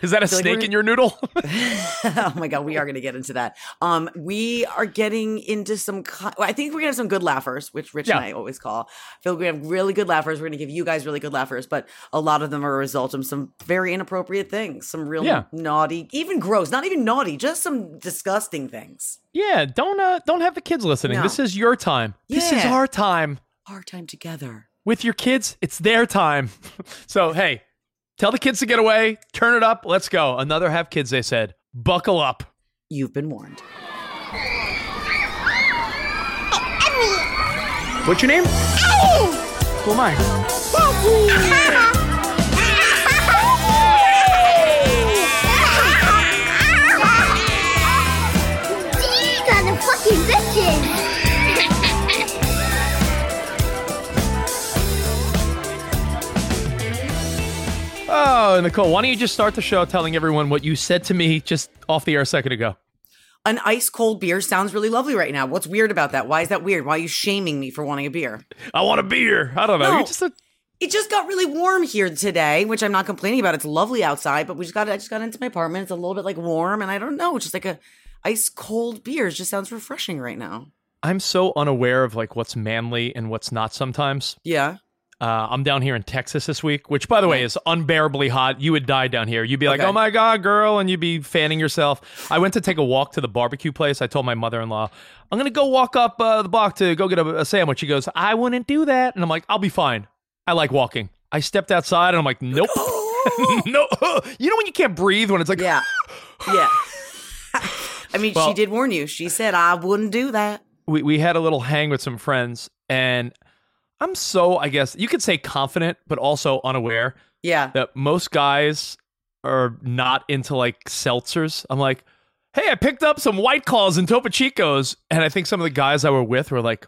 Is that a feel like snake in your noodle? oh my god, we are going to get into that. Um, we are getting into some. I think we're gonna have some good laughers, which Rich Yeah. and I always call. I feel like we have really good laughers. We're gonna give you guys really good laughers, but a lot of them are a result of some very inappropriate things, some real Yeah. naughty, even gross, not even naughty, just some disgusting things. yeah, don't uh, don't have the kids listening. No. This is your time. This is our time. Our time together. With your kids, it's their time. so, hey, tell the kids to get away, turn it up, let's go. Another have kids, they said. Buckle up. You've been warned. What's your name? Who am I? These are the fucking bitches! Oh, Nicole, why don't you just start the show telling everyone what you said to me just off the air a second ago? An ice cold beer sounds really lovely right now. What's weird about that? Why is that weird? Why are you shaming me for wanting a beer? I want a beer. I don't know. No. You're just a It just got really warm here today, which I'm not complaining about. It's lovely outside, but we just got I just got into my apartment. It's a little bit like warm, and I don't know, it's just like a ice cold beer. It just sounds refreshing right now. I'm so unaware of like what's manly and what's not sometimes. Yeah. Uh, I'm down here in Texas this week, which, by the way, is unbearably hot. You would die down here. You'd be like, Okay. "Oh my god, girl," and you'd be fanning yourself. I went to take a walk to the barbecue place. I told my mother-in-law, "I'm gonna go walk up uh, the block to go get a, a sandwich." She goes, "I wouldn't do that," and I'm like, "I'll be fine. I like walking." I stepped outside, and I'm like, "Nope, no." You know when you can't breathe when it's like, Yeah. Yeah. I mean, Well- she did warn you. She said I wouldn't do that. we, we had a little hang with some friends and i'm so i guess you could say confident but also unaware Yeah. that most guys are not into like seltzers i'm like hey i picked up some white claws and topo chicos and i think some of the guys i were with were like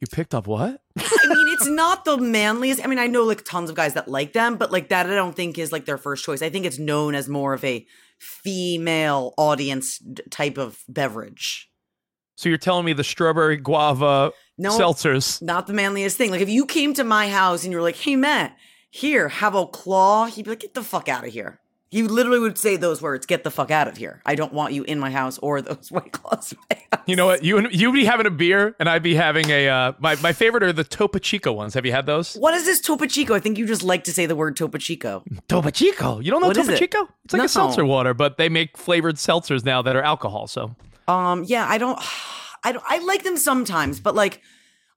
you picked up what I mean, it's not the manliest. I mean, I know like tons of guys that like them, but like that, I don't think is like their first choice. I think it's known as more of a female audience type of beverage. so you're telling me the strawberry guava No, seltzers not the manliest thing. Like if you came to my house and you were like, "Hey, Matt, here, have a claw," he'd be like, "Get the fuck out of here." He literally would say those words, "Get the fuck out of here." I don't want you in my house or those white claws. in my house." you know what you you'd be having a beer and i'd be having a uh, my, my favorite are the topo chico ones have you had those What is this Topo Chico? I think you just like to say the word Topo Chico. Topo Chico. You don't know What Topo it? Chico? It's like No. a seltzer water, but they make flavored seltzers now that are alcohol. So Um, yeah, I don't, I I like them sometimes, but like,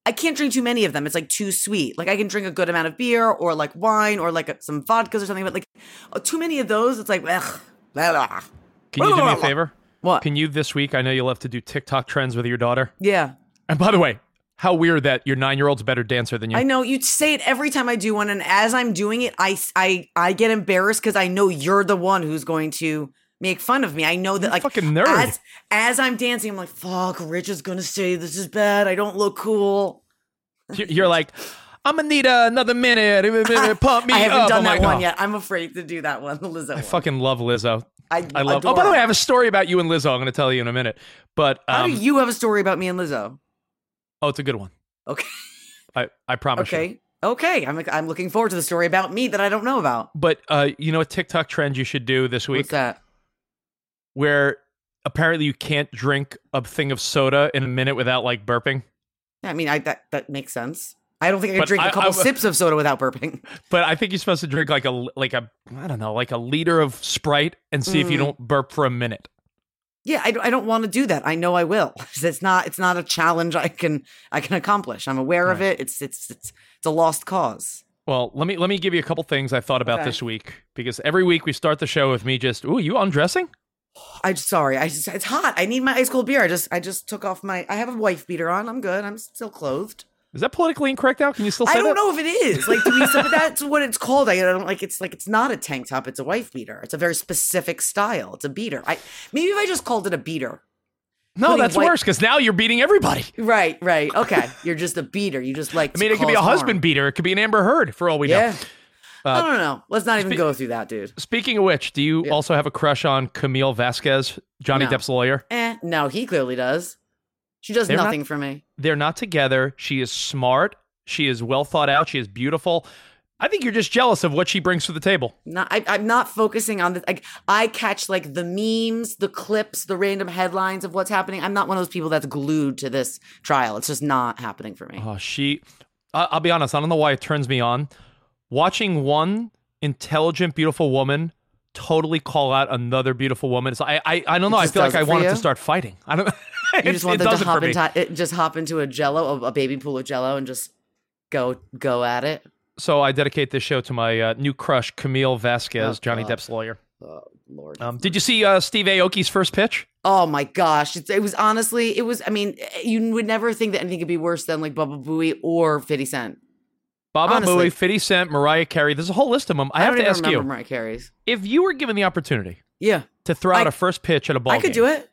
I can't drink too many of them. It's like too sweet. Like I can drink a good amount of beer or like wine or like some vodkas or something, but like uh, too many of those, it's like, ugh. blah, blah. can you do me a favor? What? Can you this week? I know you love to do TikTok trends with your daughter. Yeah. And by the way, how weird that your nine year old's a better dancer than you. I know you say it every time I do one, and as I'm doing it, I I I get embarrassed because I know you're the one who's going to make fun of me. I know that like fucking nerd. As as I'm dancing, I'm like, fuck, Rich is gonna say this is bad. I don't look cool. You're- like, I'm gonna need uh, another minute. Pump me I haven't up. done I'm that like, one oh, yet. I'm afraid to do that one, the Lizzo. I one. fucking love Lizzo. I, I love. Oh, by the way, I have a story about you and Lizzo. I'm to tell you in a minute. But How um, do you have a story about me and Lizzo? oh, it's a good one. Okay. I I promise you. Okay. Okay. I'm I'm looking forward to the story about me that I don't know about. But uh, you know a TikTok trend you should do this week? What's that? Where apparently you can't drink a thing of soda in a minute without like burping. I mean, I that that makes sense. I don't think I can But drink a I- couple I- sips of soda without burping. But I think you're supposed to drink like a like a I don't know like a liter of Sprite and see if you Mm. don't burp for a minute. Yeah, I, don't- I don't want to do that. I know I will. It's not it's not a challenge I can I can accomplish. I'm aware of it. It's it's it's it's a lost cause. Well, let me let me give you a couple things I thought about Okay. this week because every week we start the show with me just, "Ooh, you undressing?" I just sorry. I just it's hot. I need my ice cold beer. I just I just took off my I have a wife beater on. I'm good. I'm still clothed. Is that politically incorrect now? Can you still say I don't that? know if it is. Like so, but that's what it's called. I don't like it's like it's not a tank top, it's a wife beater. It's a very specific style. It's a beater. I maybe if I just called it a beater. No, that's white- worse because now you're beating everybody. Right, right. Okay. You're just a beater. You just like I mean, it could be a husband beater. It could be an Amber Heard for all we know. Yeah. I don't know. Let's not even go through that, dude. Speaking of which, do you also have a crush on Camille Vasquez, Johnny No. Depp's lawyer? Eh, no, he clearly does. She does They're not- nothing for me. They're not together. She is smart. She is well thought out. She is beautiful. I think you're just jealous of what she brings to the table. Not, I, I'm not focusing on the. Like, I catch like the memes, the clips, the random headlines of what's happening. I'm not one of those people that's glued to this trial. It's just not happening for me. Oh, she. I- I'll be honest. I don't know why it turns me on. Watching one intelligent, beautiful woman totally call out another beautiful woman. It's, I, I, I don't know. I feel like I wanted you? to start fighting. I don't. you just want it them to hop into it, just hop into a Jello, a, baby pool of Jello, and just go go at it. So I dedicate this show to my uh, new crush, Camille Vasquez, Oh, Johnny God. Depp's lawyer. Oh Lord. Um, did you see uh, Steve Aoki's first pitch? Oh my gosh. It's, it was honestly, it was, I mean, you would never think that anything could be worse than like Bubba Booey or 50 Cent. Baba Honestly. Booey, 50 Cent, Mariah Carey. There's a whole list of them. I, have don't to ask you, Mariah Carey's. if you were given the opportunity Yeah. to throw out I- a first pitch at a ball I could do it.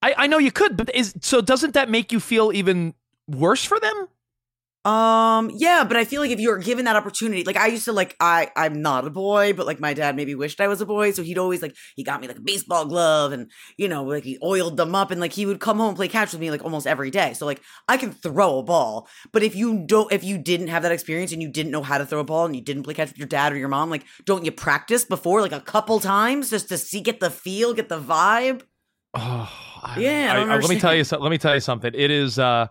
I, I know you could, but is so doesn't that make you feel even worse for them? Um, yeah, but I feel like if you were given that opportunity, like I used to like I I'm not a boy, but like my dad maybe wished I was a boy, so he'd always like he got me like a baseball glove and you know, like he oiled them up and like he would come home and play catch with me like almost every day. So like I can throw a ball, but if you don't if you didn't have that experience and you didn't know how to throw a ball and you didn't play catch with your dad or your mom, like don't you practice before like a couple times just to see get the feel, get the vibe? Oh, I- Yeah, I don't let me tell you. so- Let me tell you something. It is. uh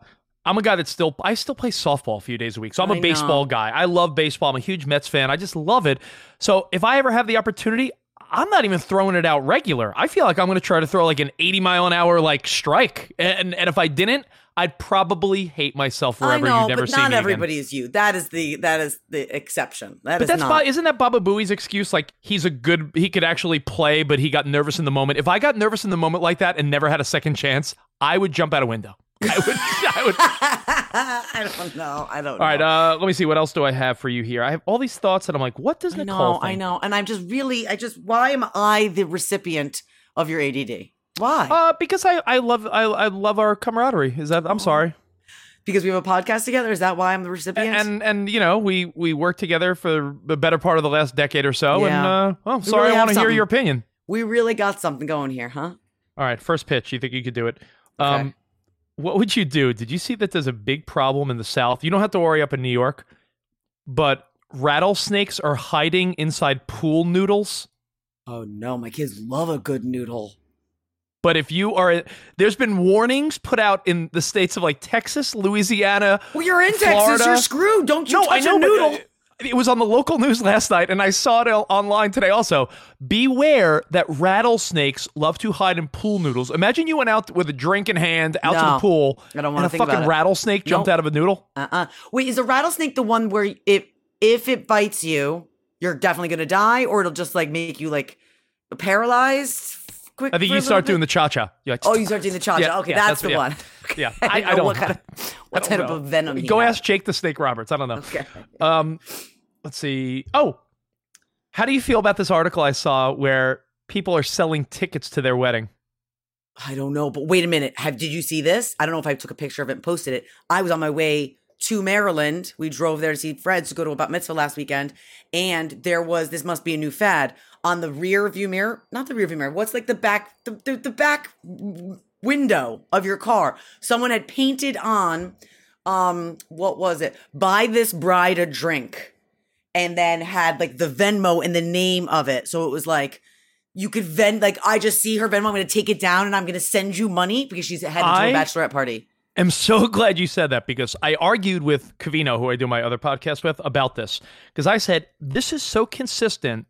I'm a guy that still. I still play softball a few days a week, so I'm a I baseball know. guy. I love baseball. I'm a huge Mets fan. I just love it. So if I ever have the opportunity, I'm not even throwing it out regular. I feel like I'm going to try to throw like an 80 mile an hour like strike, and and if I didn't, I'd probably hate myself I forever. know, You'd never but not everybody is you. That is the that is the exception. That But is that's not. Isn't that Baba Booey's excuse? Like he's a good, he could actually play, but he got nervous in the moment. If I got nervous in the moment like that and never had a second chance, I would jump out a window. I would. I would. I don't know. I don't. All right. know. Uh, let me see. What else do I have for you here? I have all these thoughts, and I'm like, what does I Nicole? know. I know. And I'm just really. I just. Why am I the recipient of your ADD? Why? Uh, because I, I love I, I love our camaraderie. Is that I'm sorry. because we have a podcast together. Is that why I'm the recipient? And and you know we we worked together for the better part of the last decade or so. And Yeah. uh, well, We sorry, really I want to hear your opinion. we really got something going here, huh? All right, first pitch. You think you could do it? Um, Okay. What would you do? Did you see that there's a big problem in the South? You don't have to worry up in New York, but rattlesnakes are hiding inside pool noodles. Oh no, my kids love a good noodle. But if you are, there's been warnings put out in the states of like Texas, Louisiana. Well, you're in Florida. Texas. You're screwed. Don't you no, touch I know, a but, uh, noodle. It was on the local news last night, and I saw it online today. Also, beware that rattlesnakes love to hide in pool noodles. Imagine you went out with a drink in hand out to the pool, I don't and wanna a think about fucking it. rattlesnake jumped Nope. out of a noodle. Uh-uh. Wait, is a rattlesnake the one where if if it bites you, you're definitely gonna die, or it'll just like make you like paralyzed? Quick. I think you start doing the cha cha. Like, Oh, you start doing the cha cha. Yeah, okay, yeah, that's, that's- the yeah. one. Yeah, I, I- I don't- what kind of what type don't of know. venom. Go ask Jake the Snake Roberts. I don't know. Okay. Um, let's see. Oh, how do you feel about this article I saw where people are selling tickets to their wedding? I don't know, but wait a minute. Have did you see this? I don't know if I took a picture of it and posted it. I was on my way to Maryland. We drove there to see Fred's to go to a bat mitzvah last weekend, and there was this must be a new fad on the rear view mirror, not the rear view mirror. What's like the back the the, the back window of your car? Someone had painted on um what was it? Buy this bride a drink. And then had like the Venmo in the name of it. So it was like you could vend like I just see her Venmo. I'm gonna take it down and I'm gonna send you money because she's heading to a bachelorette party. I'm so glad you said that because I argued with Cavino, who I do my other podcast with, about this. Because I said, this is so consistent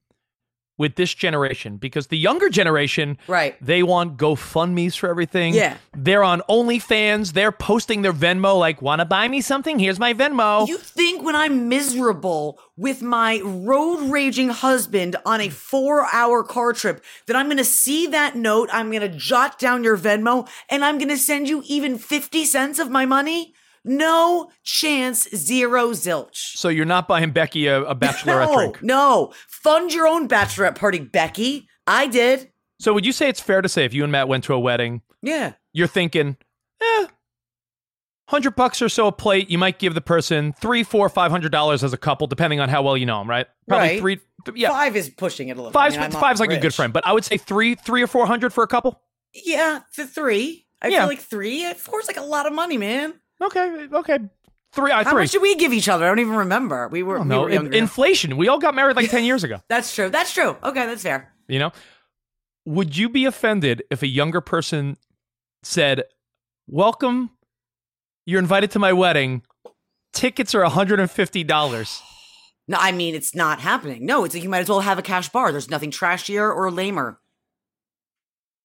with this generation because the younger generation, Right. They want GoFundmes for everything. Yeah. they're on OnlyFans. They're posting their Venmo, like, "Want to buy me something? Here's my Venmo." You think when I'm miserable with my road raging husband on a four hour car trip that I'm going to see that note, I'm going to jot down your Venmo, and I'm going to send you even 50 cents of my money? No chance, zero zilch. so you're not buying Becky a, a bachelorette No, drink. no. Fund your own bachelorette party, Becky. I did. So would you say it's fair to say if you and Matt went to a wedding, Yeah. you're thinking, eh, hundred bucks or so a plate, you might give the person three, four, five hundred dollars as a couple, depending on how well you know them, right? Probably Right. three. th- yeah, Five is pushing it a little. five's I mean, five's like a good friend, but I would say three, three or four hundred for a couple. Yeah, the three. I Yeah. feel like three. Four's like a lot of money, man. Okay, okay, three. I How three. much did we give each other? I don't even remember. We were, we no, were in- inflation. We all got married like ten years ago. that's true. That's true. Okay, that's fair. You know, would you be offended if a younger person said, "Welcome, you're invited to my wedding. Tickets are one hundred and fifty dollars." No, I mean it's not happening. No, it's like you might as well have a cash bar. There's nothing trashier or lamer.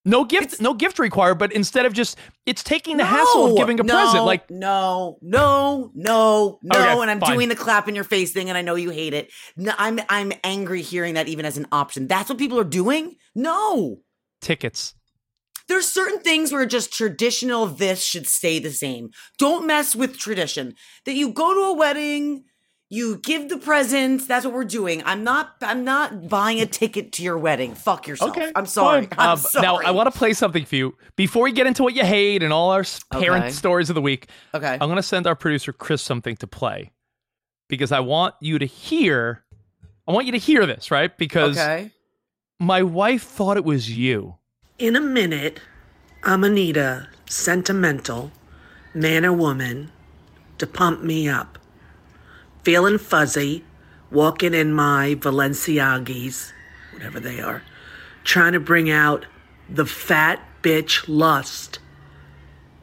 No gift, no gift required, but instead of just, it's taking the hassle of giving a no, present. Like, no, no, no, no, Okay, and I'm fine. doing the clap in your face thing, and I know you hate it. No, I'm I'm angry hearing that even as an option. That's what people are doing. No, tickets. there's certain things where just traditional this should stay the same. Don't mess with tradition. That you go to a wedding, you give the presents. That's what we're doing. I'm not. I'm not buying a ticket to your wedding. Fuck yourself. Okay, I'm sorry. I'm Um, sorry. Now, I want to play something for you before we get into what you hate and all our parent Okay. stories of the week. Okay. I'm going to send our producer Chris something to play because I want you to hear. I want you to hear this, right? Because Okay. my wife thought it was you. In a minute, I'm gonna need a sentimental man or woman to pump me up. Feeling fuzzy, walking in my Valenciagis, whatever they are, trying to bring out the fat bitch lust.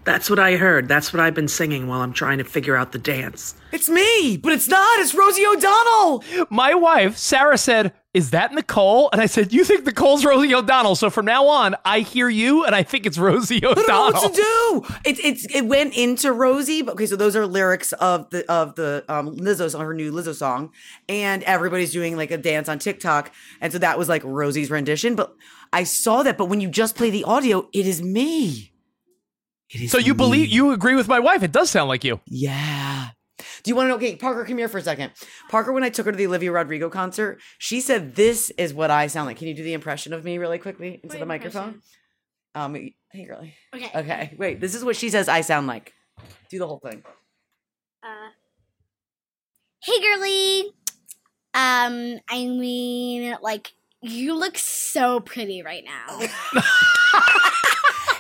That's what I heard. That's what I've been singing while I'm trying to figure out the dance. It's me, but it's not. It's Rosie O'Donnell. My wife, Sarah, said, Is that Nicole? And I said, You think Nicole's Rosie O'Donnell. So from now on, I hear you and I think it's Rosie I don't know O'Donnell. what to do. It it's it went into Rosie, but okay, so those are lyrics of the of the um Lizzo's her new Lizzo song, and everybody's doing like a dance on TikTok, and so that was like Rosie's rendition. But I saw that, but when you just play the audio, it is me. It is So you me. believe, you agree with my wife. It does sound like you. Yeah. Do you want to know? Okay, Parker, come here for a second. Parker, when I took her to the Olivia Rodrigo concert, she said, "This is what I sound like." Can you do the impression of me really quickly into What the microphone? Um, hey, girlie. Okay. Okay, wait. This is what she says I sound like. Do the whole thing. Uh, hey, girly. Um, I mean, like, you look so pretty right now.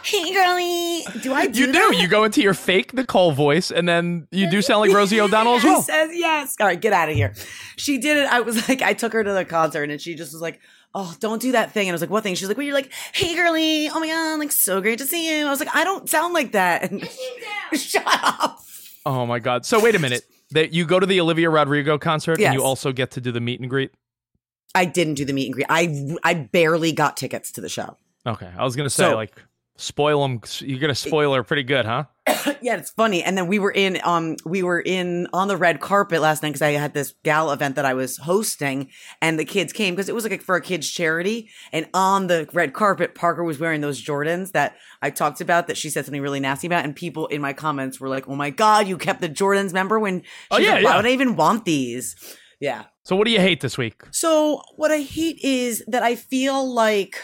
hey, girly. Do I? Do You do. that? You go into your fake Nicole voice, and then you do sound like Rosie O'Donnell as She well. says yes. All right, get out of here. She did it. I was like, I took her to the concert, and she just was like, "Oh, don't do that thing." And I was like, "What thing?" She's like, "Well, you're like, hey, girly. Oh my god, like so great to see you." I was like, "I don't sound like that." And shut up. Oh my God. So wait a minute. That you go to the Olivia Rodrigo concert and you also get to do the meet and greet. I didn't do the meet and greet. I I barely got tickets to the show. Okay, I was gonna say So- like spoil them. You're gonna spoil her pretty good, huh? yeah, it's funny. And then we were in um we were in on the red carpet last night because I had this gala event that I was hosting, and the kids came because it was like for a kids charity. And on the red carpet, Parker was wearing those Jordans that I talked about that she said something really nasty about, and people in my comments were like, "Oh my god, you kept the Jordans!" Remember when? Oh, yeah, like, Why would I even want these? Yeah. So what do you hate this week? So what I hate is that I feel like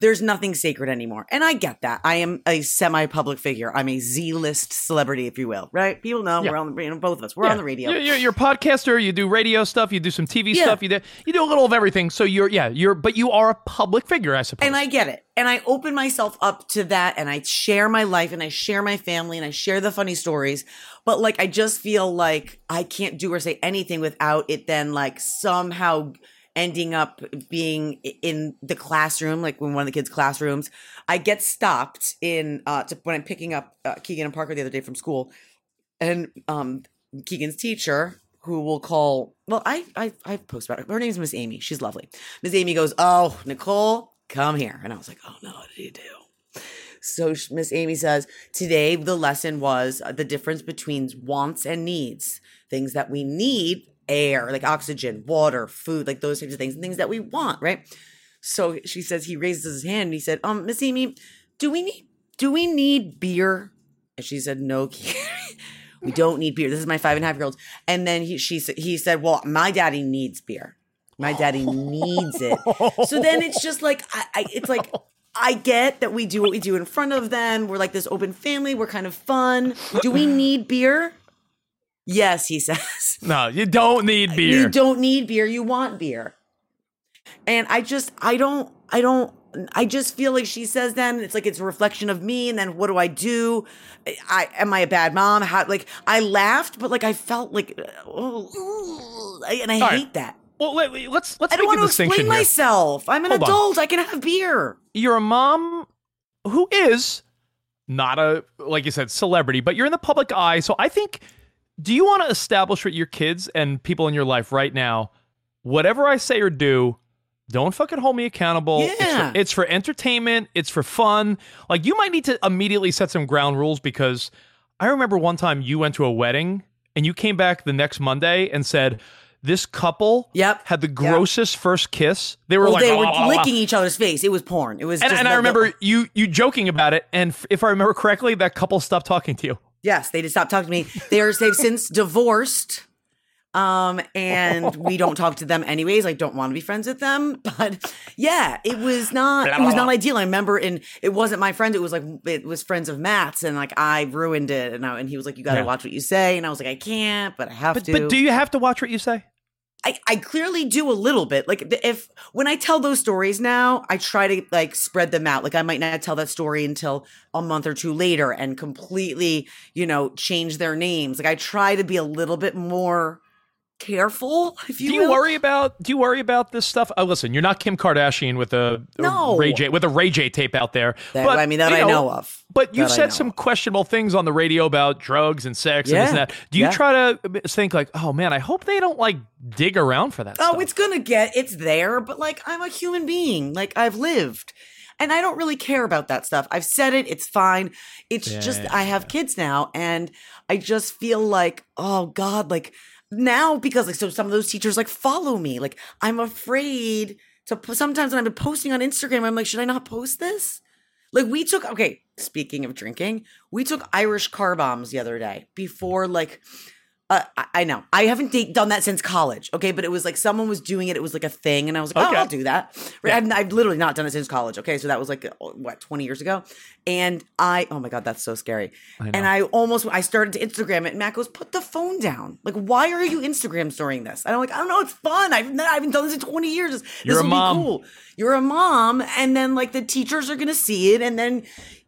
there's nothing sacred anymore. And I get that. I am a semi-public figure. I'm a Z-list celebrity, if you will, right? People know Yeah. we're on the, you know, both of us. We're Yeah. on the radio. You're, you're, you're a podcaster. You do radio stuff. You do some TV Yeah. stuff. You do you do a little of everything. So you're yeah you're but you are a public figure, I suppose. And I get it. And I open myself up to that and I share my life and I share my family and I share the funny stories. But like, I just feel like I can't do or say anything without it then like somehow ending up being in the classroom, like when one of the kids' classrooms. I get stopped in, uh, to, when I'm picking up uh, Keegan and Parker the other day from school. And um, Keegan's teacher who will call. Well, I I I post about her. Her name's Miss Amy. She's lovely. Miss Amy goes, "Oh, Nicole, come here," and I was like, "Oh no, what did you do?" So Miss Amy says, "Today the lesson was uh, the difference between wants and needs. Things that we need, air, like oxygen, water, food, like those types of things, and things that we want, right?" So she says he raises his hand and he said, "Um, Miss Amy, do we need do we need beer?" And she said, "No, we don't need beer. This is my five and a half year old." And then he she said he said, "Well, my daddy needs beer. My daddy needs it." So then it's just like I, I it's like I get that we do what we do in front of them. We're like this open family. We're kind of fun. Do we need beer? Yes, he says. No, you don't need beer. You don't need beer. You want beer. And I just, I don't, I don't, I just feel like she says that and it's like it's a reflection of me. And then what do I do? I am I a bad mom? How like I laughed, but like I felt like, oh, and I All right. hate that. well, let, let's let's I don't want to explain here. myself. I'm an Hold on. adult. I can have beer. You're a mom who is not a like you said celebrity, but you're in the public eye. So I think, do you want to establish with your kids and people in your life right now, whatever I say or do, don't fucking hold me accountable. It's, Yeah. for, it's for entertainment. It's for fun. Like you might need to immediately set some ground rules because I remember one time you went to a wedding and you came back the next Monday and said. This couple Yep. had the grossest first kiss. They were Well, like, they were "Blah, blah, blah." licking each other's face. It was porn. It was And, just and I remember you you joking about it, and f- if I remember correctly, that couple stopped talking to you. Yes, they did stop talking to me. They're they've since divorced. Um, and we don't talk to them anyways. I don't want to be friends with them. But yeah, it was not it was not ideal. I remember and it wasn't my friend, it was like it was friends of Matt's, and like I ruined it. And I, and he was like, You gotta Yeah. watch what you say. And I was like, I can't, but I have But to. but do you have to watch what you say? I, I clearly do a little bit. Like if when I tell those stories now, I try to like spread them out. Like I might not tell that story until a month or two later and completely, you know, change their names. Like I try to be a little bit more careful, if you Do you will. worry about do you worry about this stuff? Oh, listen, you're not Kim Kardashian with a, a No. Ray J with a Ray J tape out there. That- but I mean, that you I know of. But you That said some of. questionable things on the radio about drugs and sex and this and that. Do you Yeah. try to think like, oh man, I hope they don't like dig around for that? Oh, stuff. it's gonna get it's there, but like I'm a human being. Like I've lived. And I don't really care about that stuff. I've said it, it's fine. It's just I have kids now and I just feel like, oh God, like now because like so some of those teachers like follow me. Like I'm afraid to sometimes when been posting on Instagram, I'm like, should I not post this? Like we took okay, speaking of drinking, we took Irish car bombs the other day before like uh, I, I know I haven't da- done that since college. Okay, but it was like someone was doing it. It was like a thing, and I was like, Okay. "Oh, I'll do that." Right? I've, I've literally not done it since college. Okay, so that was like uh, what twenty years ago, and I oh my god, that's so scary. And I almost I started to Instagram it, and Matt goes, "Put the phone down. Like, why are you Instagram storing this?" And I'm like, "I don't know. It's fun. I've I haven't done this in twenty years. This You're a will mom. Be cool. You're a mom, and then like the teachers are gonna see it, and then."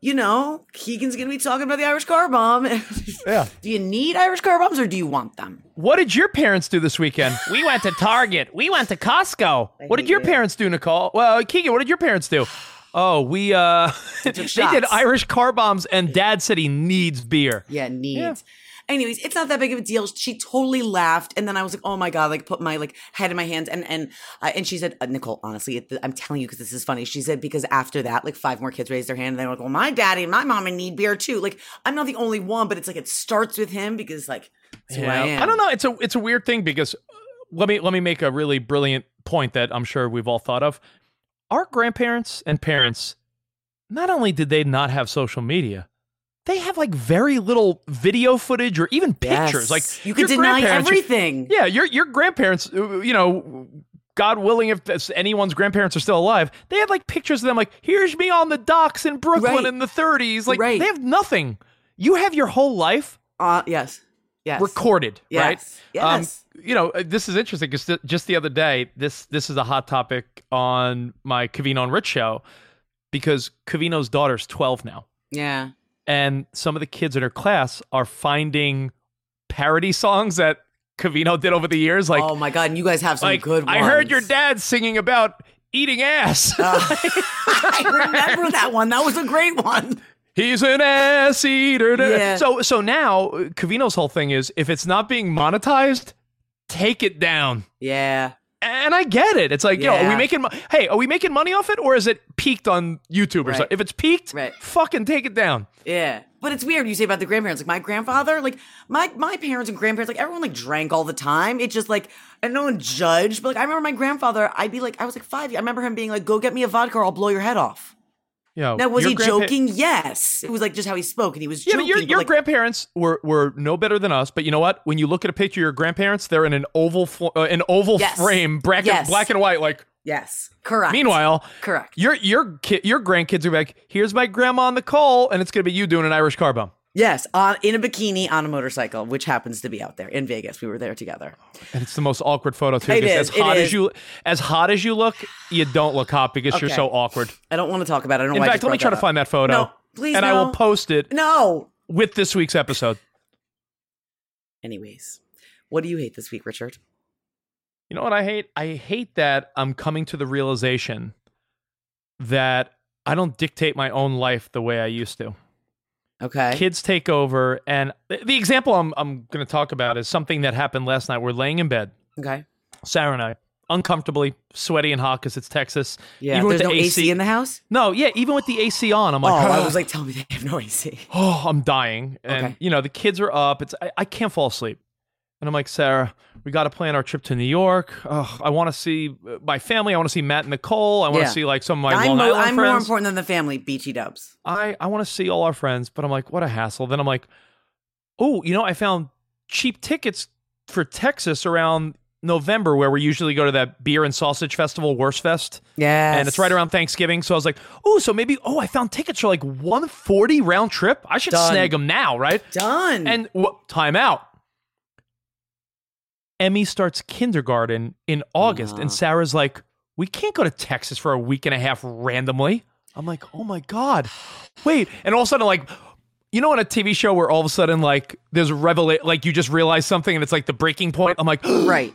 You know, Keegan's gonna be talking about the Irish car bomb. Yeah. Do you need Irish car bombs or do you want them? What did your parents do this weekend? we went to Target. We went to Costco. What did your you. parents do, Nicole? Well, Keegan, what did your parents do? Oh, we uh they did. Irish car bombs and dad said he needs beer. Yeah, needs. Anyways, it's not that big of a deal. She totally laughed, and then I was like, "Oh my god!" Like, put my like head in my hands, and and uh, and she said, uh, "Nicole, honestly, it, I'm telling you because this is funny." She said because after that, like five more kids raised their hand, and they were like, "Well, my daddy and my mom need beer too." Like, I'm not the only one, but it's like it starts with him because like who I. I don't know. It's a it's a weird thing because uh, let me let me make a really brilliant point that I'm sure we've all thought of. Our grandparents and parents, not only did they not have social media, they have like very little video footage or even Yes. pictures. Like you can deny everything. Yeah, your your grandparents, uh, you know, God willing, if anyone's grandparents are still alive, they had like pictures of them, like here's me on the docks in Brooklyn Right. in the 30s. Like Right. they have nothing. You have your whole life Uh, yes, yes, recorded, Yes. right? Um, Yes. you know, uh, this is interesting because just the other day, this this is a hot topic on my Cavino and Rich show because Cavino's daughter's 12 now, yeah. And some of the kids in her class are finding parody songs that Cavino did over the years, like oh my god, and you guys have some like good. I heard your dad singing about eating ass. I remember that one. That was a great one. He's an ass eater. Yeah. So so now uh, Cavino's whole thing is if it's not being monetized, take it down. Yeah. And I get it. It's like, yo, are we making? Mo- hey, are we making money off it, or is it peaked on YouTube or Right. something? If it's peaked, Right. fucking take it down. Yeah. But it's weird you say about the grandparents. Like my grandfather, like my my parents and grandparents, like everyone like drank all the time. It's just like and no one judged. But like I remember my grandfather, I'd be like, I was like five. I remember him being like, "Go get me a vodka, or I'll blow your head off." Yeah. Now was he grandpa- joking? Yes. It was like just how he spoke, and he was Yeah, joking. but your, your like, grandparents were, were no better than us. But you know what? When you look at a picture of your grandparents, they're in an oval fl- uh, an oval Yes. frame, black, Yes. black and white. Like, yes, correct. meanwhile, correct. your your kid, your grandkids are like, here's my grandma on the call, and it's gonna be you doing an Irish car bomb. Yes, on in a bikini on a motorcycle, which happens to be out there in Vegas. We were there together. And it's the most awkward photo too. It because is, As hot as you as hot as you look, you don't look hot because you're so awkward. I don't want to talk about it. I don't In fact, let me try to up. find that photo. No, please, and I will post it No. with this week's episode. Anyways, what do you hate this week, Richard? You know what I hate? I hate that I'm coming to the realization that I don't dictate my own life the way I used to. Okay. Kids take over, and the example I'm I'm going to talk about is something that happened last night. We're laying in bed, Okay. Sarah and I, uncomfortably sweaty and hot because it's Texas. Yeah. even with There's the no AC in the house. No, yeah, even with the AC on, I'm like, Oh, like, I was like, tell me they have no AC. oh, I'm dying. And Okay. you know, the kids are up. It's I, I can't fall asleep. And I'm like, Sarah, we got to plan our trip to New York. Oh, I want to see uh, my family. I want to see Matt and Nicole. I want to Yeah. see like some of my I'm, Long Island I'm more important than the family. BT Dubs. I I want to see all our friends, but I'm like, what a hassle. Then I'm like, oh, you know, I found cheap tickets for Texas around November, where we usually go to that beer and sausage festival, Worst Fest. Yes. And it's right around Thanksgiving. So I was like, oh, so maybe, oh, I found tickets for like 140 round trip. I should Done. snag them now, right? done. And wh- time out. Emmy starts kindergarten in August, and Sarah's like, we can't go to Texas for a week and a half randomly. I'm like, oh my God. Wait. And all of a sudden, like, you know, on a TV show where all of a sudden, like, there's a revelation, like, you just realize something and it's like the breaking point. I'm like, right.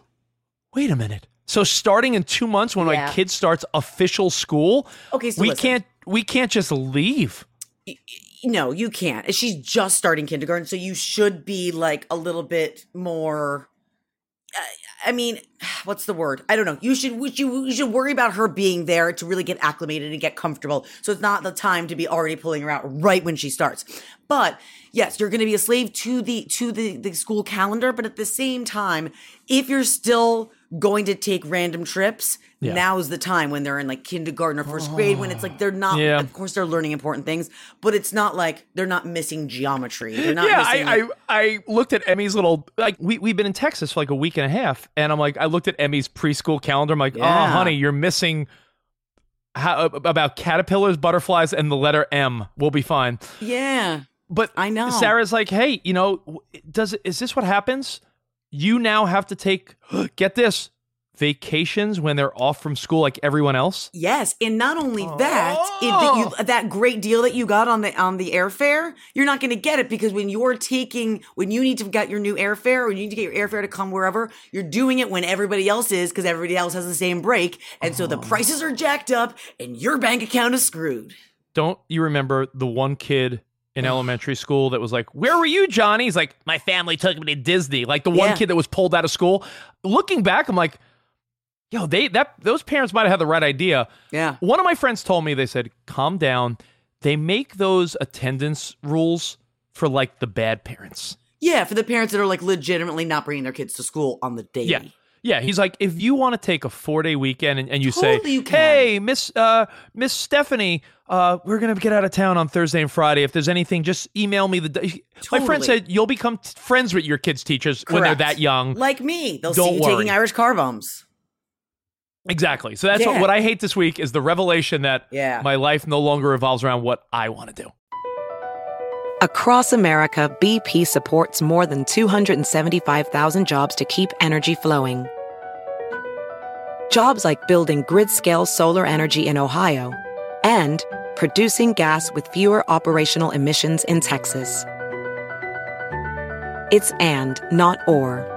wait a minute. So starting in two months when my kid starts official school, Okay, so we listen. can't we can't just leave. No, you can't. She's just starting kindergarten, so you should be like a little bit more. I- mean, what's the word? I don't know. You should should, you should worry about her being there to really get acclimated and get comfortable. So it's not the time to be already pulling her out right when she starts. But yes, you're going to be a slave to the to the the school calendar. But at the same time, if you're still going to take random trips, Yeah. now's the time when they're in like kindergarten or first grade when it's like they're not. Yeah. Of course, they're learning important things, but it's not like they're not missing geometry. They're not yeah, missing. I, like- I I looked at Emmy's little like we we've been in Texas for like a week and a half, and I'm like I looked at Emmy's preschool calendar. I'm like, oh, honey, you're missing how, about caterpillars, butterflies, and the letter M. We'll be fine. yeah. But I know. Sarah's like, hey, you know, does is this what happens? You now have to take get this vacations when they're off from school like everyone else. Yes, and not only that, it, that, Oh. you, that great deal that you got on the on the airfare, you're not going to get it because when you're taking when you need to get your new airfare or you need to get your airfare to come wherever, you're doing it when everybody else is because everybody else has the same break, and so Oh. the prices are jacked up and your bank account is screwed. Don't you remember the one kid in elementary school that was like, "Where were you, Johnny?" He's like, "My family took me to Disney." Like the one Yeah. kid that was pulled out of school. Looking back, I'm like, "Yo, they that those parents might have had the right idea." Yeah. One of my friends told me they said, "Calm down." They make those attendance rules for like the bad parents. Yeah, for the parents that are like legitimately not bringing their kids to school on the day. Yeah. Yeah, he's like, if you want to take a four day weekend and, and you Totally say, you. "Hey, Miss uh, Miss Stephanie, uh, we're gonna get out of town on Thursday and Friday. If there's anything, just email me the." Day. My friend said you'll become t- friends with your kids' teachers when they're that young. Like me, they'll Don't see you worry. taking Irish car bombs. Exactly. So that's what, what I hate this week is the revelation that Yeah. my life no longer revolves around what I want to do. Across America, BP supports more than 275,000 jobs to keep energy flowing. Jobs like building grid scale solar energy in Ohio and producing gas with fewer operational emissions in Texas. It's and, not or.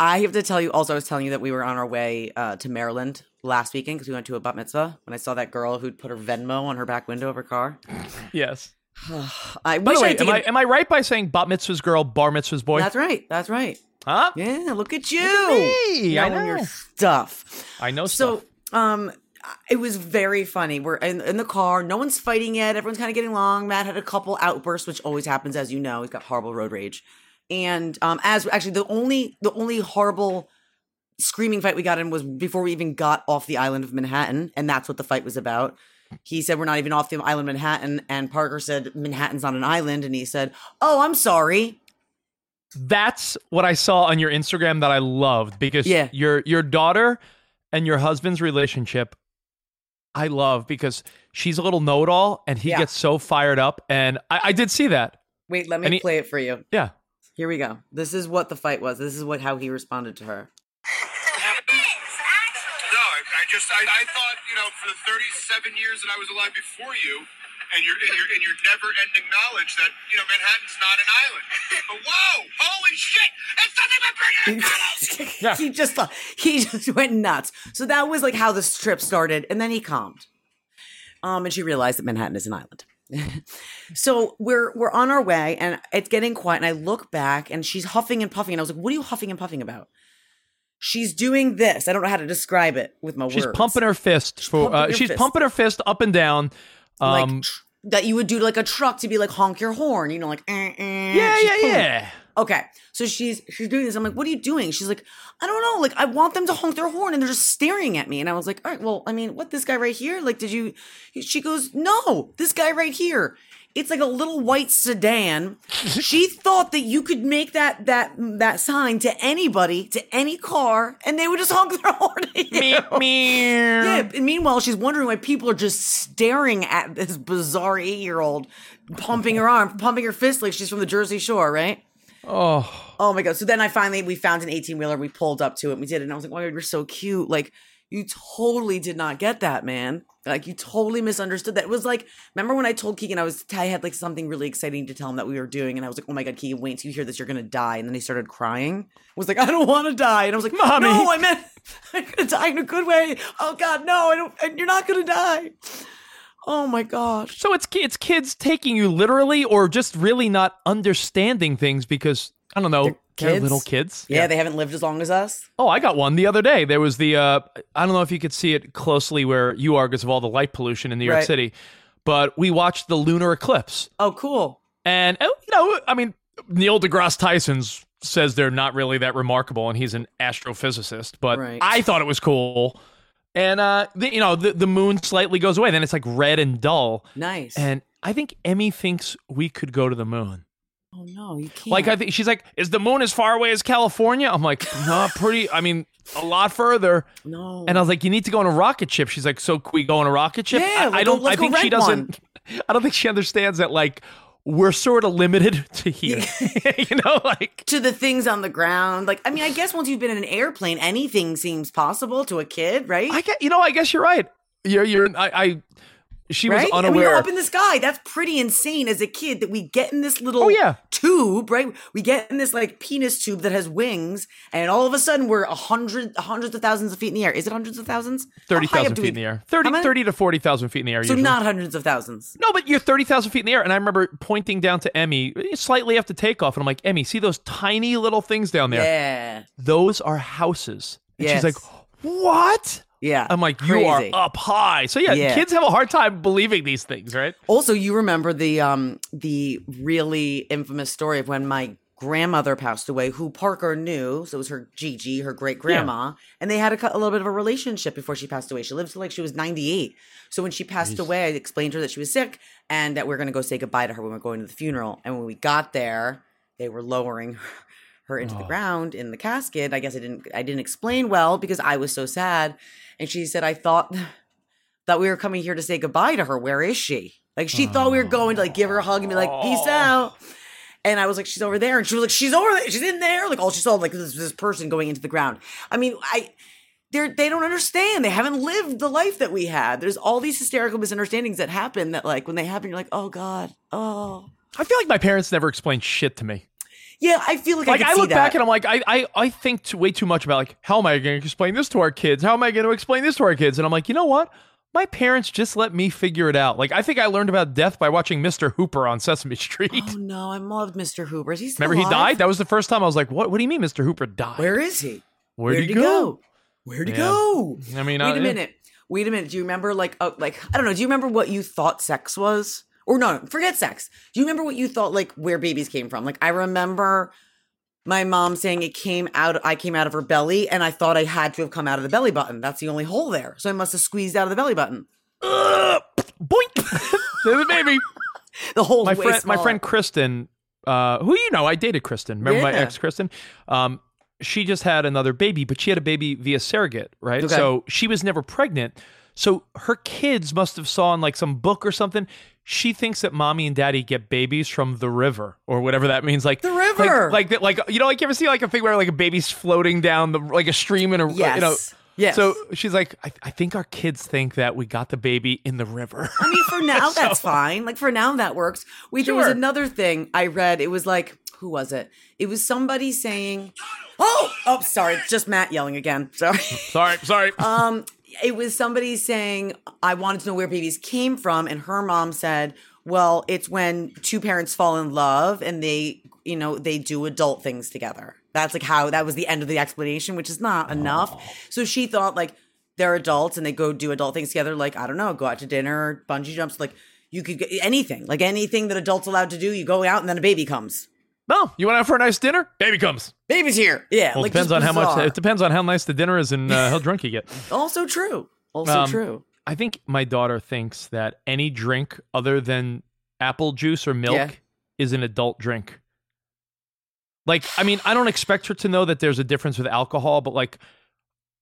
I have to tell you. Also, I was telling you that we were on our way uh, to Maryland last weekend because we went to a bat mitzvah. When I saw that girl who'd put her Venmo on her back window of her car, Yes. I By wish way, I am did. I, am I right by saying bat mitzvah's girl, bar mitzvah's boy? That's right. That's right. huh? Yeah, look at you. me. I know your stuff. I know So, stuff. um, it was very funny. We're in, in the car. No one's fighting yet. Everyone's kind of getting along. Matt had a couple outbursts, which always happens, as you know. He's got horrible road rage. And um, as actually the only the only horrible screaming fight we got in was before we even got off the island of Manhattan, and that's what the fight was about. He said we're not even off the island of Manhattan, and Parker said Manhattan's not an island, and he said, "Oh, I'm sorry." That's what I saw on your Instagram that I loved because Yeah. your your daughter and your husband's relationship I love because she's a little know-it-all and he Yeah. gets so fired up and I, I did see that. Wait, let me he- play it for you. Yeah. Here we go. This is what the fight was. This is what how he responded to her. No, I, I just I, I thought you know for the 37 years that I was alive before you, and your and your and your never-ending knowledge that you know Manhattan's not an island. But whoa, holy shit! It's nothing but bringing Yeah. he just thought he just went nuts. So that was like how this trip started, and then he calmed. Um, and she realized that Manhattan is an island. so we're we're on our way, and it's getting quiet. And I look back, and she's huffing and puffing, and I was like, "What are you huffing and puffing about?" She's doing this. I don't know how to describe it with my She's words. pumping her fist for pumping uh, her she's fist. pumping her fist up and down. like Um tr- that you would do to like a truck to be like honk your horn, you know, like eh, eh. yeah, She's yeah, pulling- yeah. Okay, so she's she's doing this. I'm like, what are you doing? She's like, I don't know. Like, I want them to honk their horn, and they're just staring at me. And I was like, all right, well, I mean, what this guy right here? Like, did you? She goes, no, this guy right here. It's like a little white sedan. she thought that you could make that that that sign to anybody, to any car, and they would just honk their horn at you. Meow, meow. Yeah. And meanwhile, she's wondering why people are just staring at this bizarre eight-year-old pumping her arm, pumping her fist like she's from the Jersey Shore, right? Oh, Oh my god! So then I finally we found an eighteen wheeler. We pulled up to it. and We did it, and I was like, "Oh, you're so cute!" Like you totally did not get that, man. Like you totally misunderstood that. It was like, remember when I told Keegan I was I had like something really exciting to tell him that we were doing, and I was like, "Oh my god, Keegan, wait till you hear this, you're gonna die." And then he started crying. I was like, "I don't want to die," and I was like, Mommy. "No, I meant I'm gonna die in a good way." Oh god, no, I don't. and You're not gonna die. Oh my gosh. so it's it's kids taking you literally or just really not understanding things because I don't know, They're they're little kids. Yeah, they haven't lived as long as us. Oh, I got one the other day. There was the uh, I don't know if you could see it closely where you are because of all the light pollution in New York Right. City, but we watched the lunar eclipse, Oh, cool. and oh, you know, I mean, Neil deGrasse Tyson's says they're not really that remarkable, and he's an astrophysicist, but Right. I thought it was cool. And uh, the, you know, the the moon slightly goes away, then it's like red and dull, Nice. and I think Emmy thinks we could go to the moon. oh no, you can't. Like I think she's like, is the moon as far away as California? I'm like, no, pretty. I mean, a lot further. no. And I was like, you need to go on a rocket ship. She's like, so can we go on a rocket ship? Yeah, I, I don't. I think she doesn't. I don't think she understands that. Like, we're sort of limited to here. you know, like to the things on the ground. Like, I mean, I guess once you've been in an airplane, anything seems possible to a kid, right? I get. You know, I guess you're right. You're. You're. I. I she was right? Mean, unaware. you're up in the sky. That's pretty insane as a kid that we get in this little Oh, yeah. tube, right? We get in this like penis tube that has wings, and all of a sudden we're a hundred, hundreds of thousands of feet in the air. Is it hundreds of thousands? How Thirty high up thousand do feet we- in the air. 30, How many? 30 to forty thousand feet in the air. So usually. not hundreds of thousands. No, but you're 30,000 feet in the air. And I remember pointing down to Emmy eh, slightly after takeoff. And I'm like, Emmy, see those tiny little things down there? Yeah. Those are houses. And Yes. she's like, what? Yeah. I'm like, you are up high. So yeah, Yeah. kids have a hard time believing these things, right? Also, you remember the um the really infamous story of when my grandmother passed away, who Parker knew. So it was her Gigi, her great grandma, and they had a, a little bit of a relationship before she passed away. She lived till like she was ninety eight. So when she passed away, I explained to her that she was sick and that we are going to go say goodbye to her when we are going to the funeral. And when we got there, they were lowering her into the ground in the casket. I guess I didn't I didn't explain well because I was so sad. And she said, I thought that we were coming here to say goodbye to her. Where is she? Like she thought we were going to like give her a hug and be like, peace out. And I was like, she's over there. And she was like, she's over there. She's in there. Like all she saw, like this, this person going into the ground. I mean, I they're they don't understand. They haven't lived the life that we had. There's all these hysterical misunderstandings that happen that like when they happen, you're like, oh God, oh. I feel like my parents never explained shit to me. Yeah, I feel like, Like I, I, look that. back and I'm like, I I, I think too, way too much about like how am I going to explain this to our kids? How am I going to explain this to our kids? And I'm like, you know what? My parents just let me figure it out. Like I think I learned about death by watching Mr. Hooper on Sesame Street. Oh no, I loved Mr. Hooper. Is he still Remember he died? That was the first time I was like, what? What do you mean, Mr. Hooper died? Where is he? Where'd, Where'd he he go? go? Where'd he Yeah. go? I mean, Wait I- a minute. Wait a minute. Do you remember like uh, like I don't know, do you remember what you thought sex was? Or no, forget sex. Do you remember what you thought like where babies came from? Like I remember my mom saying it came out I came out of her belly and I thought I had to have come out of the belly button. That's the only hole there. So I must have squeezed out of the belly button. Boink. There's the baby. The whole my friend, my friend Kristen, uh, who you know, I dated Kristen. Remember my ex Kristen? Um, she just had another baby, but she had a baby via surrogate, right? Okay. So she was never pregnant. So her kids must have saw in like some book or something. She thinks that mommy and daddy get babies from the river or whatever that means. Like The river. like like, like you know, like you ever see like a thing where like a baby's floating down the like a stream in a Yes. you know. Yes. So she's like, I, I think our kids think that we got the baby in the river. I mean, for now, that's fine. Like, for now, that works. Wait, there was another thing I read. It was like, who was it? It was somebody saying, oh, oh, sorry. Just Matt yelling again. Sorry. sorry, sorry. um, it was somebody saying, I wanted to know where babies came from. And her mom said, well, it's when two parents fall in love and they, you know, they do adult things together. That's like how that was the end of the explanation, which is not enough. Oh. So she thought like they're adults and they go do adult things together, like, I don't know, go out to dinner, bungee jumps, like you could get anything, like anything that adults allowed to do, you go out and then a baby comes. No, you went out for a nice dinner? Baby comes. Baby's here. Yeah. Well, like it depends on how much. It depends on how nice the dinner is and uh, how drunk you get. Also true. Also Um, true. I think my daughter thinks that any drink other than apple juice or milk Yeah. is an adult drink. Like, I mean, I don't expect her to know that there's a difference with alcohol, but like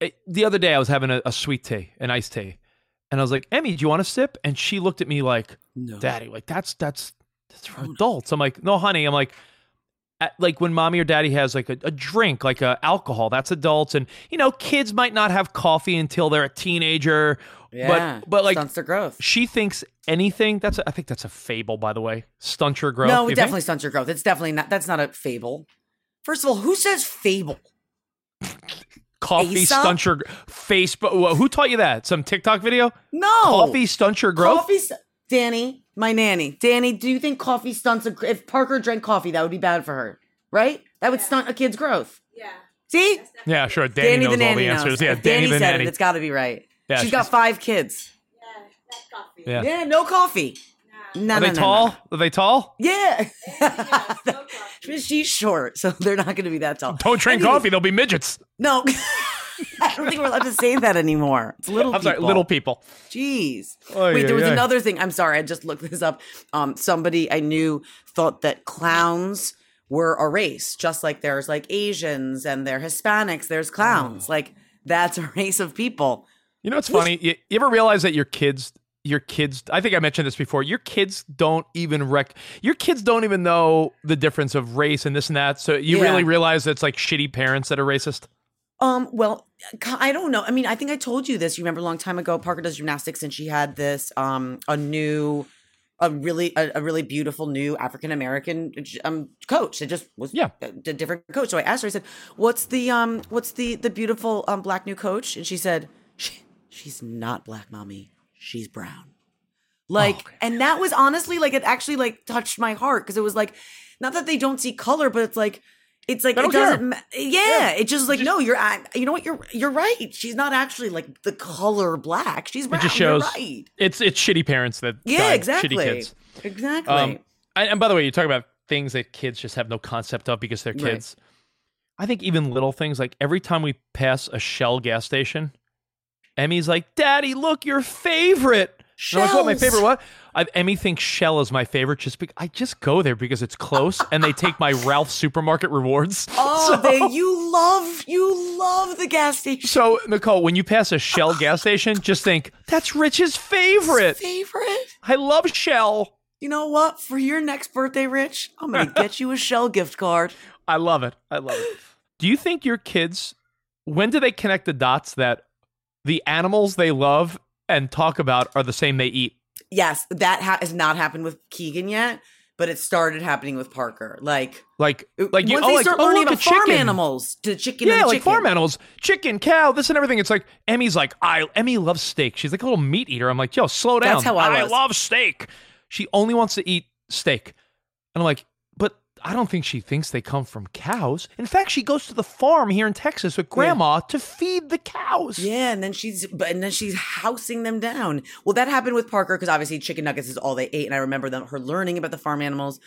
it, the other day I was having a, a sweet tea, an iced tea, and I was like, Emmy, do you want a sip? And she looked at me like, No. Daddy, like that's that's that's for adults. I'm like, no, honey. I'm like, at, like when mommy or daddy has like a, a drink, like a alcohol, that's adults. And you know, kids might not have coffee until they're a teenager. Yeah. But but like stunts their growth. she thinks anything. That's a, I think that's a fable, by the way. Stunt your growth. No, you think? definitely stunts your growth. It's definitely not. That's not a fable. First of all, who says fable? coffee Aesop? stunt your Facebook. Who taught you that? Some TikTok video? No, Coffee stunt your growth. Coffee, Danny, my nanny. Danny, do you think coffee stunts a? If Parker drank coffee, that would be bad for her, right? That would stunt a kid's growth. Yeah. See, Yeah, sure. Danny, Danny, knows the all nanny the answers. knows. Yeah, If Danny, Danny the said nanny. it. It's got to be right. Yeah, she's she's- got five kids. yeah. Yeah, no coffee. No, Are no, they no, tall? no. Are they tall? Yeah. She's short, so they're not going to be that tall. Don't drink Anyways, coffee. They'll be midgets. No. I don't think we're allowed to say that anymore. It's little I'm sorry, people. little people. Jeez. Wait, there oy, was oy. another thing. I'm sorry, I just looked this up. Um, somebody I knew thought that clowns were a race, just like there's like Asians and they're Hispanics, there's clowns. Like that's a race of people. You know what's funny? You, you ever realize that your kids, your kids, I think I mentioned this before, your kids don't even rec, your kids don't even know the difference of race and this and that. So you Yeah. really realize that it's like shitty parents that are racist? Um, well, I don't know. I mean, I think I told you this. You remember a long time ago, Parker does gymnastics and she had this um a new a really a, a really beautiful new African American um coach. It just was Yeah. a, a different coach. So I asked her, I said, What's the um what's the the beautiful um black new coach? And she said, she, She's not black, mommy. She's brown. Like, and that was honestly like it actually like touched my heart because it was like, not that they don't see color, but it's like, it's like it doesn't. Ma- yeah, it just like no, you're. You know what? You're you're right. She's not actually like the color black. She's brown. It just shows right. it's it's shitty parents that Yeah, exactly. shitty kids. Exactly. Um, and, and by the way, you talk about things that kids just have no concept of because they're Right. kids. I think even little things like every time we pass a Shell gas station, Emmy's like, "Daddy, look, your favorite." Like, what? My favorite what? I, Emmy thinks Shell is my favorite. Just because I just go there because it's close, and they take my Ralph supermarket rewards. oh, So- they, you love you love the gas station. So Nicole, when you pass a Shell gas station, just think that's Rich's favorite. Favorite. I love Shell. You know what? For your next birthday, Rich, I'm gonna get you a shell gift card. I love it. I love it. Do you think your kids, when do they connect the dots that the animals they love and talk about are the same they eat? Yes, that ha- has not happened with Keegan yet, but it started happening with Parker. Like, Like, like you, once oh, they like, start oh, learning about farm chicken. animals, to chicken, Yeah, like chicken. farm animals, chicken, cow, this and everything. It's like Emmy's like, I Emmy loves steak. She's like a little meat eater. I'm like, yo, slow down. That's how I was. love steak. She only wants to eat steak, and I'm like, I don't think she thinks they come from cows. In fact, she goes to the farm here in Texas with grandma to feed the cows. Yeah, and then she's and then she's housing them down. Well, that happened with Parker because obviously chicken nuggets is all they ate, and I remember them her learning about the farm animals.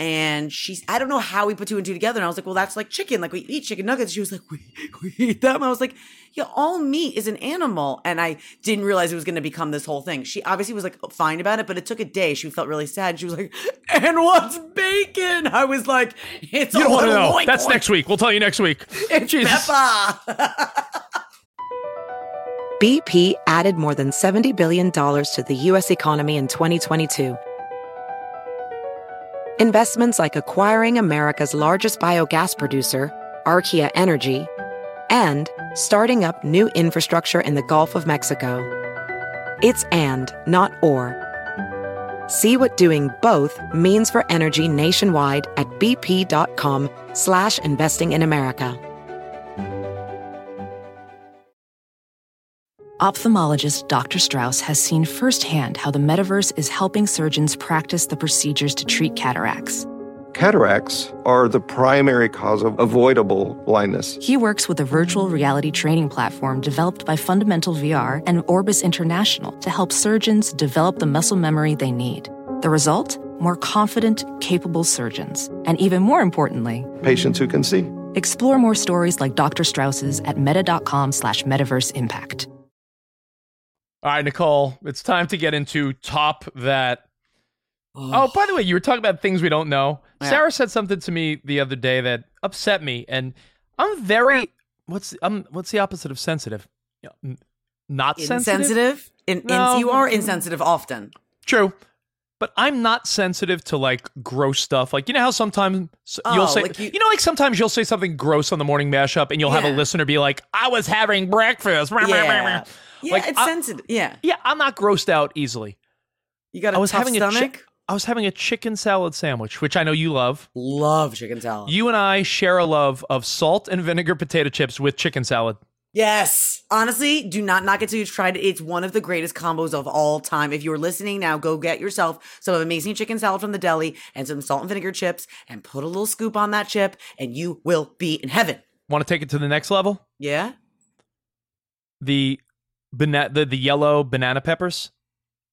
And she's I don't know how we put two and two together. And I was like, well, that's like chicken. Like we eat chicken nuggets. She was like, we, we eat them. I was like, yeah, all meat is an animal. And I didn't realize it was going to become this whole thing. She obviously was like fine about it, but it took a day. She felt really sad. She was like, and what's bacon? I was like, it's You a don't want to little know. oink That's oink. next week. We'll tell you next week. It's Jesus. Peppa. BP added more than $70 billion to the U.S. economy in 2022. Investments like acquiring America's largest biogas producer, Archaea Energy, and starting up new infrastructure in the Gulf of Mexico. It's and, not or. See what doing both means for energy nationwide at bp.com slash investing in America. Ophthalmologist Dr. Strauss has seen firsthand how the metaverse is helping surgeons practice the procedures to treat cataracts. Cataracts are the primary cause of avoidable blindness. He works with a virtual reality training platform developed by Fundamental VR and Orbis International to help surgeons develop the muscle memory they need. The result? More confident, capable surgeons. And even more importantly, Patients who can see. explore more stories like Dr. Strauss's at meta.com slash metaverse impact. All right, Nicole, it's time to get into top that. Oh, by the way, you were talking about things we don't know. Yeah. Sarah said something to me the other day that upset me, and I'm very what's um what's the opposite of sensitive? Not sensitive. insensitive. In, in, No. you are insensitive often. True, but I'm not sensitive to like gross stuff. Like you know how sometimes Oh, you'll say, like you, you- know, like sometimes you'll say something gross on the morning mashup, and you'll have a listener be like, "I was having breakfast." Yeah, yeah, Like, it's I- sensitive. Yeah, Yeah, I'm not grossed out easily. you got a I was tough having stomach. a chick. I was having a chicken salad sandwich, which I know you love. Love chicken salad. You and I share a love of salt and vinegar potato chips with chicken salad. yes, honestly, do not knock it till you've tried it. It's one of the greatest combos of all time. If you're listening now, go get yourself some amazing chicken salad from the deli and some salt and vinegar chips, and put a little scoop on that chip, and you will be in heaven. Want to take it to the next level? Yeah. The bana- the, the yellow banana peppers,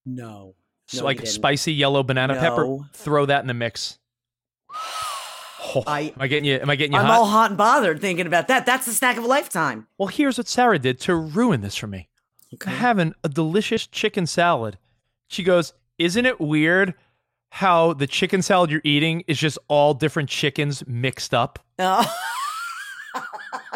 No. No, like spicy yellow banana pepper. Throw that in the mix. Oh, I- am I getting you? Am I getting you I'm hot? all hot and bothered thinking about that. That's the snack of a lifetime. well, here's what Sarah did to ruin this for me. Having a delicious chicken salad. She goes, "Isn't it weird how the chicken salad you're eating is just all different chickens mixed up?" Oh.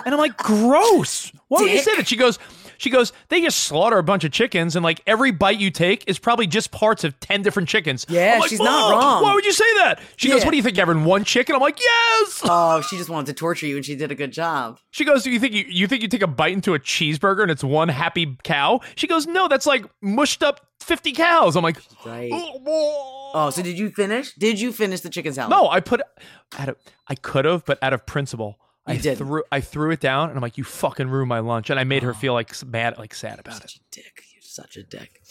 And I'm like, gross. Why would you say that? She goes, she goes, they just slaughter a bunch of chickens, and like every bite you take is probably just parts of 10 different chickens. Yeah, like, she's not wrong." Why would you say that? She goes, what do you think, Evan? One chicken? I'm like, yes. oh, she just wanted to torture you, and she did a good job. She goes, do you think you, you think you take a bite into a cheeseburger and it's one happy cow? She goes, no, that's like mushed up 50 cows. I'm like, Right. oh, Oh, so did you finish? Did you finish the chicken salad? no, I put, out of, I could have, but out of principle. I didn't. threw I threw it down and I'm like, you fucking ruined my lunch. And I made her feel like mad, like sad about it. Such a dick. You're such a dick.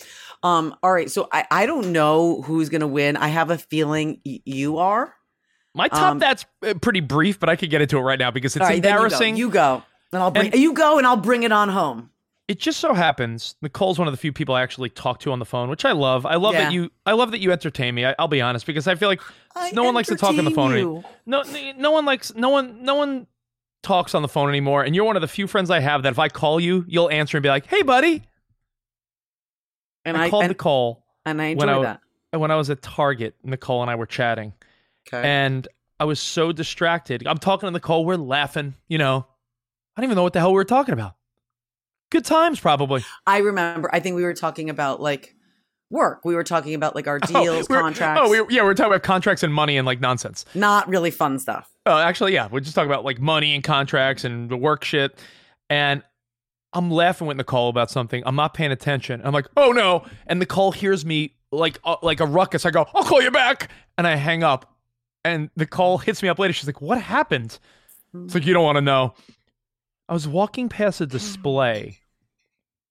Um. All right. So I I don't know who's gonna win. I have a feeling y- you are. My top Um, that's uh, pretty brief, but I could get into it right now because it's right, then you go. embarrassing. You go. And I'll bring And- you go, and I'll bring it on home. it just so happens Nicole's one of the few people I actually talk to on the phone, which I love. I love Yeah. that you. I love that you entertain me. I, I'll be honest because I feel like I no one likes to talk on the phone. entertain any- you. No, no one likes. No one. No one talks on the phone anymore. And you're one of the few friends I have that if I call you, you'll answer and be like, "Hey, buddy." And I, I, called and, Nicole and I when enjoy I that. when I was at Target. Nicole and I were chatting. Okay. and I was so distracted. I'm talking to Nicole, we're laughing, you know. I don't even know what the hell we were talking about. Good times, probably. I remember. I think we were talking about like work. We were talking about like our Oh, deals, we're- contracts, Oh, we yeah, we're talking about contracts and money and like nonsense. not really fun stuff. Oh, actually, yeah, we're just talking about like money and contracts and the work shit. And I'm laughing with Nicole about something. I'm not paying attention. I'm like, oh no! And Nicole hears me like uh, like a ruckus. I go, I'll call you back, and I hang up. And Nicole hits me up later. She's like, what happened? It's like you don't want to know. I was walking past a display,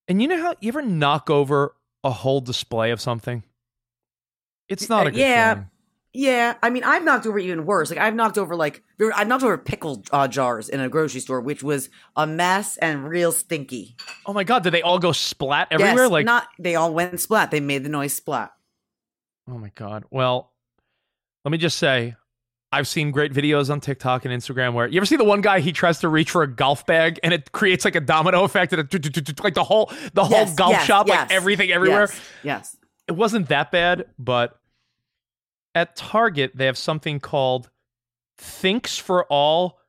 and you know how you ever knock over a whole display of something? It's not a good yeah. feeling. Yeah, I mean, I've knocked over even worse. Like I've knocked over like I've knocked over pickle uh, jars in a grocery store, which was a mess and real stinky. Oh my god, did they all go splat everywhere? Yes, like not they all went splat. They made the noise splat. Oh my god. Well, let me just say, I've seen great videos on TikTok and Instagram where you ever see the one guy he tries to reach for a golf bag and it creates like a domino effect and it, like the whole the whole Yes, golf yes, shop like everything everywhere. Yes, yes. It wasn't that bad, but at Target they have something called Thinx for All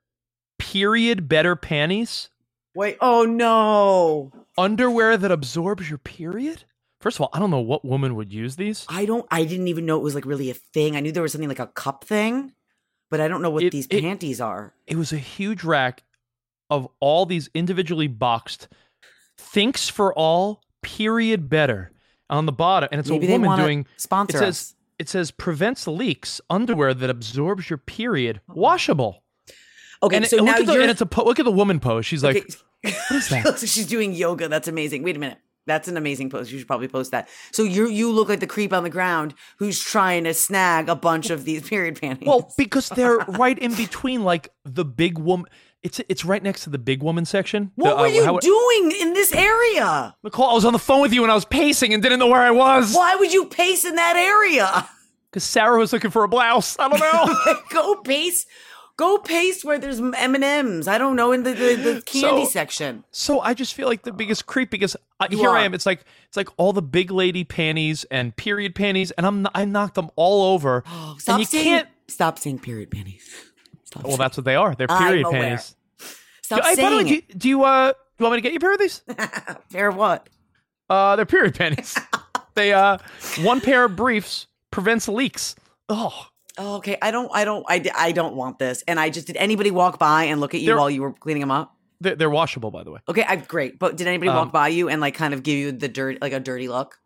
period better panties. Wait, oh no. Underwear that absorbs your period? First of all, I don't know what woman would use these. I don't I didn't even know it was like really a thing. I knew there was something like a cup thing, but I don't know what It- these it- panties are. it was a huge rack of all these individually boxed Thinx for all period better on the bottom and it's Maybe a woman doing sponsor it says us. It says prevents leaks underwear that absorbs your period washable Okay, and, it- so look now at the, and it's a po- look at the woman pose she's like what is that She's doing yoga. That's amazing. Wait a minute. That's an amazing post. You should probably post that. So you you look like the creep on the ground who's trying to snag a bunch of these period panties. well because they're right in between like the big woman it's it's right next to the big woman section what The, were uh, you how- doing in this area? Nicole, I was on the phone with you and I was pacing and didn't know where I was Why would you pace in that area? because Sarah was looking for a blouse. I don't know. go pace. Go pace where there's M and M's. I don't know in the the, the candy So- section. So I just feel like the biggest creep because I, You here I am. It's like it's like all the big lady panties and period panties, and I'm I knocked them all over. Stop and you saying can't. stop saying period panties. Stop Well, saying- that's what they are. They're I'm period aware. panties. Stop by the way, saying do you, do you uh you want me to get you a pair of these? it. Fair what? Uh, they're period panties. they uh one pair of briefs prevents leaks. Oh, Oh, okay, I don't, I don't, I, I don't want this. And I just did. Anybody walk by and look at you They're- while you were cleaning them up? they're, they're washable, by the way. Okay, I, great. But did anybody Um, walk by you and like kind of give you the dirt, like a dirty look?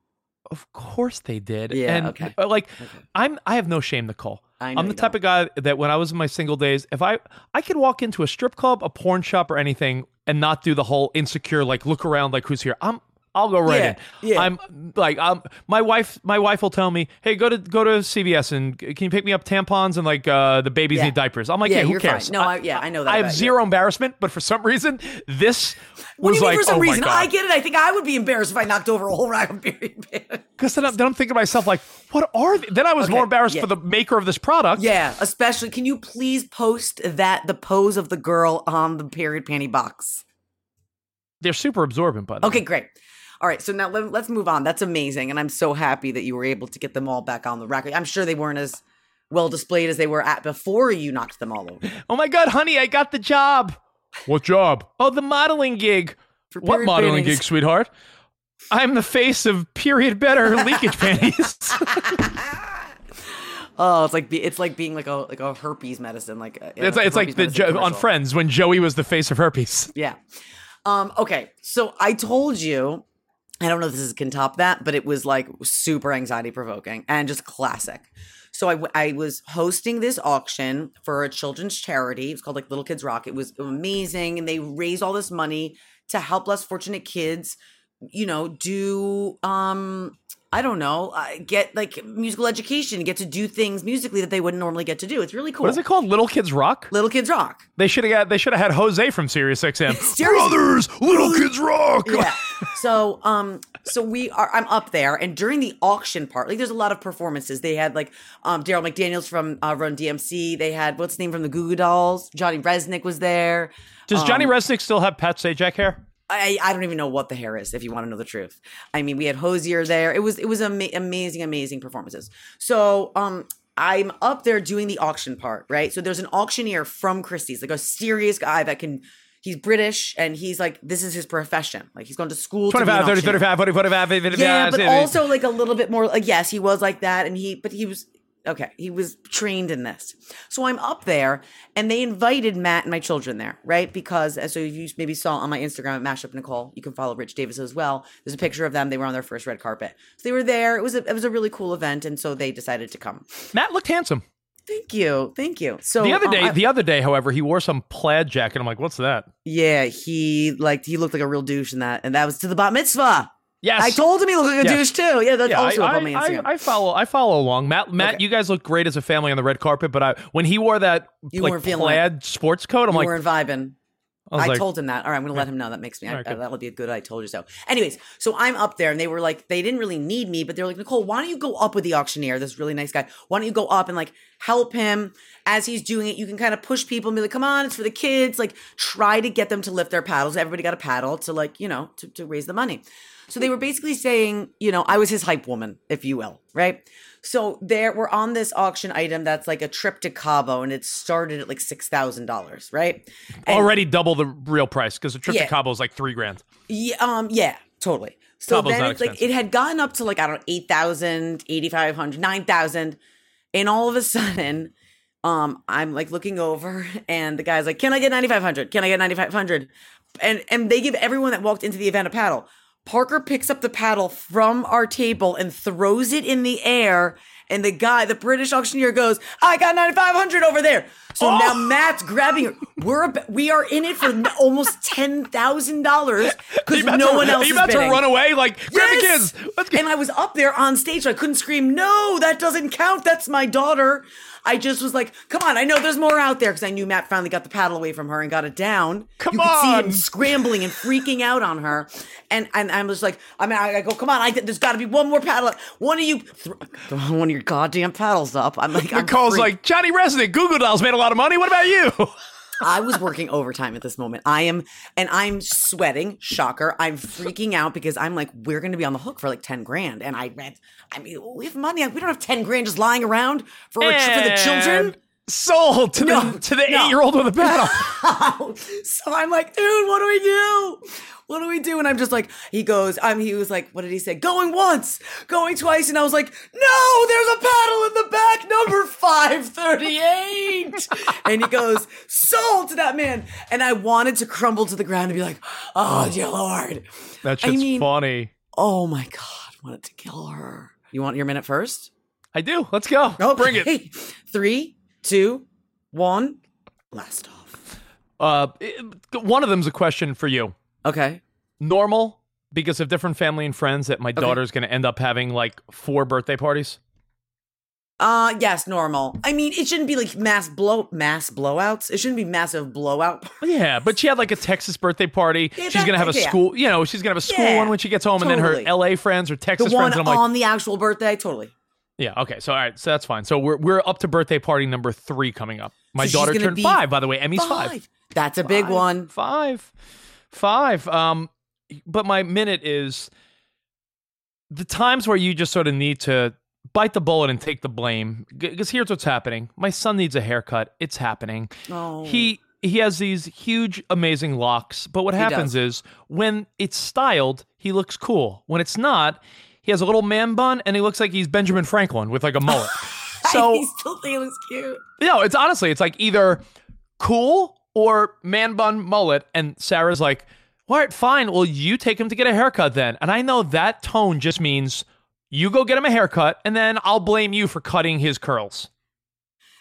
Of course they did. Yeah, and, okay. uh, Like Okay. I'm I have no shame, Nicole. I I'm the type don't. of guy that when I was in my single days, if I I could walk into a strip club, a porn shop, or anything, and not do the whole insecure like look around like who's here. I'm I'll go right Yeah, in. yeah. I'm like um my wife my wife will tell me, hey, go to go to CVS and can you pick me up tampons and like uh the babies Yeah. need diapers. I'm like, Yeah, yeah, who cares? fine. No, I- yeah, I know that I have about you. zero embarrassment, but for some reason, this What was do you mean like, for some oh my reason? I get it. I think I would be embarrassed if I knocked over a whole rack of period panties. Because then, I'm- then I'm thinking to myself, like, what are they? Then I was Okay, more embarrassed for the maker of this product. Yeah, especially. Can you please post that the pose of the girl on the period panty box? They're super absorbent, by the Okay, way. great. All right, so now let, let's move on. That's amazing, and I'm so happy that you were able to get them all back on the rack. I'm sure they weren't as well displayed as they were at before you knocked them all over. Oh my God, honey, I got the job. What job? Oh, the modeling gig. For What modeling panties. gig, sweetheart? I'm the face of period better leakage panties. Oh, it's like be, it's like being like a like a herpes medicine, like a- it's a it's like the jo- on. Friends when Joey was the face of herpes. Yeah. Um. Okay. So I told you. I don't know if this is, can top that, but it was like super anxiety provoking and just classic. So I, was hosting this auction for a children's charity. It's called like Little Kids Rock. It was amazing, and they raised all this money to help less fortunate kids. You know, do um, I don't know, uh, get like musical education, get to do things musically that they wouldn't normally get to do. It's really cool. What is it called? Little Kids Rock. Little Kids Rock. They should have got. They should have had Jose from Sirius XM. Brothers, Little Kids Rock. yeah. So um so we are I'm up there and during the auction part, like there's a lot of performances. They had like um Darryl McDaniels from uh, Run DMC. They had what's the name from the Goo Goo Dolls? Johnny Rzeznik was there. Does Johnny Um, Rzeznik still have Pat Sajak hair? I, I don't even know what the hair is if you want to know the truth. I mean, we had Hozier there. It was it was ama- amazing, amazing performances. So um I'm up there doing the auction part, right? So there's an auctioneer from Christie's, like a serious guy that can he's British and he's like this is his profession. Like he's gone to school. to be an 25, 30, 35, 40, 45, 50, Yeah, but 50. also like a little bit more. Like yes, he was like that, and he but he was okay. He was trained in this. So I'm up there, and they invited Matt and my children there, right? Because as so you maybe saw on my Instagram at Mashup Nicole, you can follow Rich Davis as well. There's a picture of them. They were on their first red carpet. So they were there. It was a, it was a really cool event, and so they decided to come. Matt looked handsome. Thank you, thank you. So the other um, day, I- the other day, however, he wore some plaid jacket. I'm like, what's that? yeah, he like he looked like a real douche in that, and that was to the bat mitzvah. Yes, I told him he looked like a Yes. douche too. Yeah, that's Yeah, also I, up on my I, Instagram. I, I follow. I follow along. Matt, Matt, Okay. you guys look great as a family on the red carpet. But I, when he wore that You like plaid sports coat, I'm you like, weren't vibing. I I like, told him that. All right, I'm going to let him know. That makes me. I, right, that'll be a good. I told you so. Anyways, so I'm up there, and they were like, they didn't really need me, but they're like, Nicole, why don't you go up with the auctioneer? This really nice guy. Why don't you go up and like help him as he's doing it? You can kind of push people and be like, come on, it's for the kids. Like, try to get them to lift their paddles. Everybody got a paddle to like, you know, to, to raise the money. So they were basically saying, you know, I was his hype woman, if you will, right? So there, we're on this auction item that's like a trip to Cabo, and it started at like six thousand dollars, right? And- already double the real price because the trip Yeah. to Cabo is like three grand. Yeah, um, yeah, totally. So Cabo's then it's like it had gotten up to like I don't know 8,000, 8,500, 9,000 and all of a sudden um I'm like looking over and the guy's like, "Can I get 9,500? Can I get 9,500?" And and they give everyone that walked into the event a paddle. Parker picks up the paddle from our table and throws it in the air. And the guy, the British auctioneer, goes, "I got 9,500 over there." So Oh! now Matt's grabbing her. We're ab- we are in it for almost ten thousand dollars because no to- one else Are you about to run away? Like, grab the Yes! kids. Let's go. And I was up there on stage, so I couldn't scream, "No, that doesn't count. That's my daughter." I just was like, "Come on, I know there's more out there," because I knew Matt finally got the paddle away from her and got it down. Come you could see on. him scrambling and freaking out on her, and and I'm just like, I mean, I, I go, "Come on, I, there's got to be one more paddle. One of you, throw one of your goddamn paddles up." I'm like, I'm like, Johnny Rzeznik, Google Dolls made a lot of money. What about you? I was working overtime at this moment. I am, and I'm sweating. Shocker. I'm freaking out because I'm like, we're going to be on the hook for like 10 grand. And I I mean, we have money. We don't have 10 grand just lying around for, for the children. And Sold to No, the to the no. eight year old with a paddle. so I'm like, dude, what do we do? What do we do? And I'm just like, he goes, I'm, he was like, what did he say? Going once, going twice. And I was like, no, there's a paddle in the back, number 538. and he goes, sold to that man. And I wanted to crumble to the ground and be like, oh, oh. dear Lord. That I mean- funny. Oh my God, I wanted to kill her. You want your minute first? I do. Let's go. Oh, Bring it. Okay. Three, two, one, blast off. Uh, one of them's a question for you. Okay. Normal because of different family and friends that my daughter's going to end up having like four birthday parties. Uh yes, normal. I mean, it shouldn't be like mass blow mass blowouts. It shouldn't be massive blowout. Yeah, but she had like a Texas birthday party. Yeah, she's gonna have a yeah. school, you know, she's gonna have a school Yeah, one when she gets home, and then her. LA friends or The Texas one friends. And I'm like, on the actual birthday, totally. Yeah, okay, so all right, so that's fine. So we're we're up to birthday party number three coming up. My So daughter turned five, by the way. Emmy's five. That's a big Five. one. Five. Five. Um, but my minute is the times where you just sort of need to bite the bullet and take the blame. Because here's what's happening. My son needs a haircut. It's happening. Oh. He he has these huge, amazing locks. But what He happens does. is when it's styled, he looks cool. When it's not, he has a little man bun and he looks like he's Benjamin Franklin with like a mullet. so I still think it looks cute. no, it's honestly, it's like either cool or man bun mullet. And Sarah's like, all right, fine. Well, you take him to get a haircut then. And I know that tone just means you go get him a haircut and then I'll blame you for cutting his curls.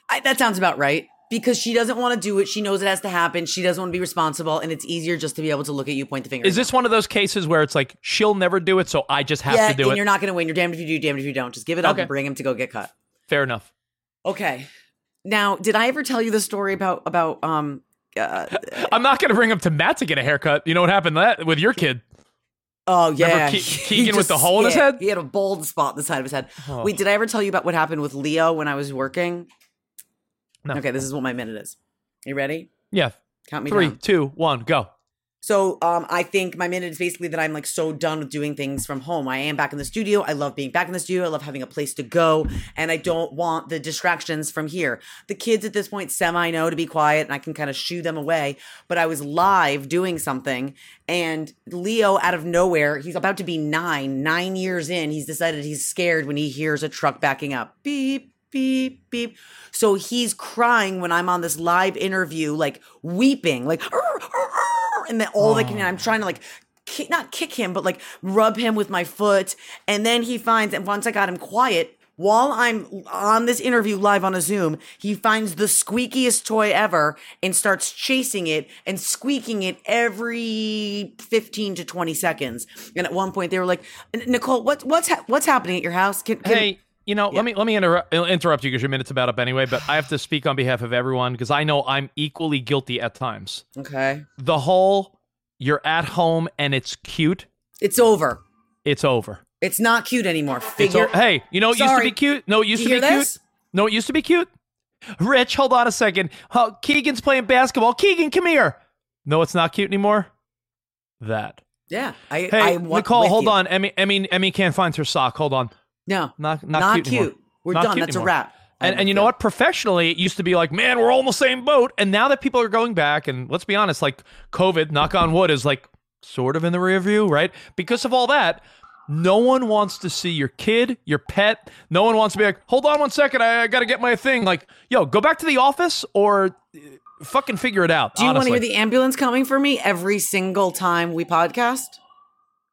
I, that sounds about right. Because she doesn't want to do it. She knows it has to happen. She doesn't want to be responsible. And it's easier just to be able to look at you, point the finger. Is this one of those cases where it's like she'll never do it, so I just have yeah, to do it? and it? you're not going to win. You're damned if you do, damned if you don't. Just give it up Okay. and bring him to go get cut. Fair enough. Okay. Now, did I ever tell you the story about about um uh, I'm not going to bring him to Matt to get a haircut. You know what happened that with your kid? Oh yeah, Ke- Keegan with the hole in his head? He had a bald spot on the side of his head. Oh. Wait, did I ever tell you about what happened with Leo when I was working? No. Okay, this is what my minute is. You ready? Yeah. Count me Three, down. two, one, go. So um, I think my minute is basically that I'm like so done with doing things from home. I am back in the studio. I love being back in the studio. I love having a place to go, and I don't want the distractions from here. The kids at this point semi know to be quiet, and I can kind of shoo them away. But I was live doing something, and Leo out of nowhere, he's about to be nine, nine years in. He's decided he's scared when he hears a truck backing up. Beep beep beep so he's crying when i'm on this live interview like weeping like and then all they can i'm oh. trying to like kick, not kick him but like rub him with my foot and then he finds and once i got him quiet while I'm on this interview live on a Zoom, he finds the squeakiest toy ever and starts chasing it and squeaking it every 15 to 20 seconds. And at one point, they were like, "Nicole, what, what's ha- what's happening at your house? Can, can Hey, you know, let me let me interrupt, interrupt you because your minute's about up anyway. But I have to speak on behalf of everyone because I know I'm equally guilty at times. Okay, The whole you're at home and it's cute. it's over. It's over. It's not cute anymore. Figure. o- hey, you know what used to be cute? No, it used You to be cute. this? No, it used to be cute. Rich, hold on a second. Oh, Keegan's playing basketball. Keegan, come here. No, it's not cute anymore. That. Yeah, I. Hey, I Nicole, hold you. on. Emmy, Emmy, Emmy can't find her sock. Hold on. No, Not not, not, cute. cute. We're Not done. cute That's anymore. a wrap. And, and you know what? Professionally, it used to be like, man, we're all in the same boat. And now that people are going back, and let's be honest, like COVID, knock on wood, is like sort of in the rear view, right? Because of all that, no one wants to see your kid, your pet. No one wants to be like, hold on one second, I, I got to get my thing. Like, yo, go back to the office or uh, fucking figure it out. Do you want to hear the ambulance coming for me every single time we podcast?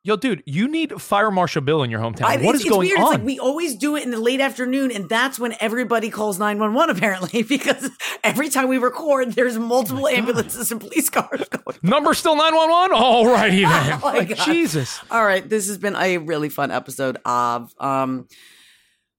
Yo, dude, you need Fire Marshal Bill in your hometown. I- what it's, is it's going weird. on? It's like we always do it in the late afternoon, and that's when everybody calls nine one one. Apparently, because every time we record, there's multiple Oh ambulances and police cars going. Number still 911? Alrighty then. Oh my like, God. Jesus. All right, this has been a really fun episode of. Um,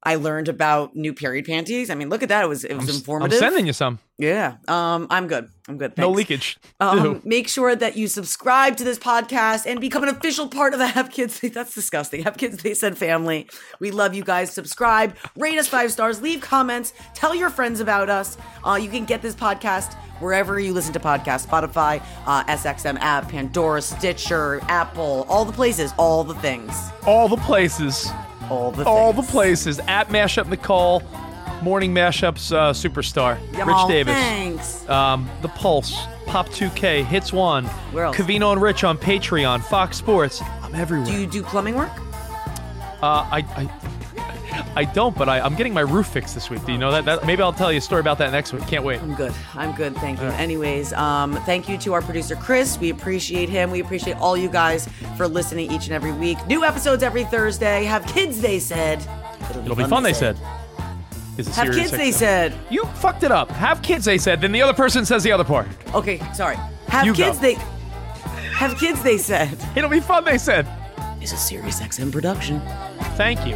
I learned about new period panties. I mean, look at that. It was it was informative. I'm sending you some. Yeah. Um, I'm good. I'm good. No leakage. Um, make sure that you subscribe to this podcast and become an official part of the Have Kids. That's disgusting. Have Kids They Said family. We love you guys. Subscribe, rate us five stars, leave comments, tell your friends about us. Uh, you can get this podcast wherever you listen to podcasts Spotify, uh, SXM app, Pandora, Stitcher, Apple, all the places, all the things. All the places. All the All the places. At Mashup Nicole, Morning Mashups uh, Superstar, Yeah, Rich Davis, Thanks. um, The Pulse, Pop 2K, Hits One, Where else? Covino and Rich on Patreon, Fox Sports. I'm everywhere. Do you do plumbing work? uh, I, I, I don't, but I, I'm getting my roof fixed this week. Do you know that? that? Maybe I'll tell you a story about that next week. Can't wait. I'm good. I'm good. Thank you. Anyways, um, thank you to our producer Chris. We appreciate him. We appreciate all you guys for listening each and every week. New episodes every Thursday. Have kids, they said. It'll be fun, they said. Is it Have kids, they said. You fucked it up. Have kids, they said. Then the other person says the other part. Okay, sorry. Have You kids, go. they. Have kids, they said. It'll be fun, they said. Is a Sirius XM production. Thank you.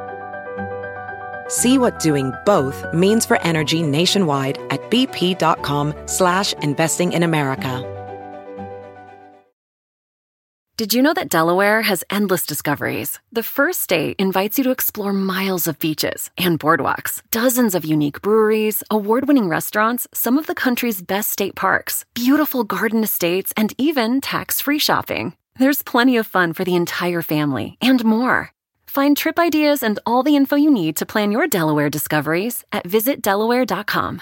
See what doing both means for energy nationwide at bp.com slash investing in America. Did you know that Delaware has endless discoveries? The first state invites you to explore miles of beaches and boardwalks, dozens of unique breweries, award winning restaurants, some of the country's best state parks, beautiful garden estates, and even tax free shopping. There's plenty of fun for the entire family and more. Find trip ideas and all the info you need to plan your Delaware discoveries at visitdelaware.com.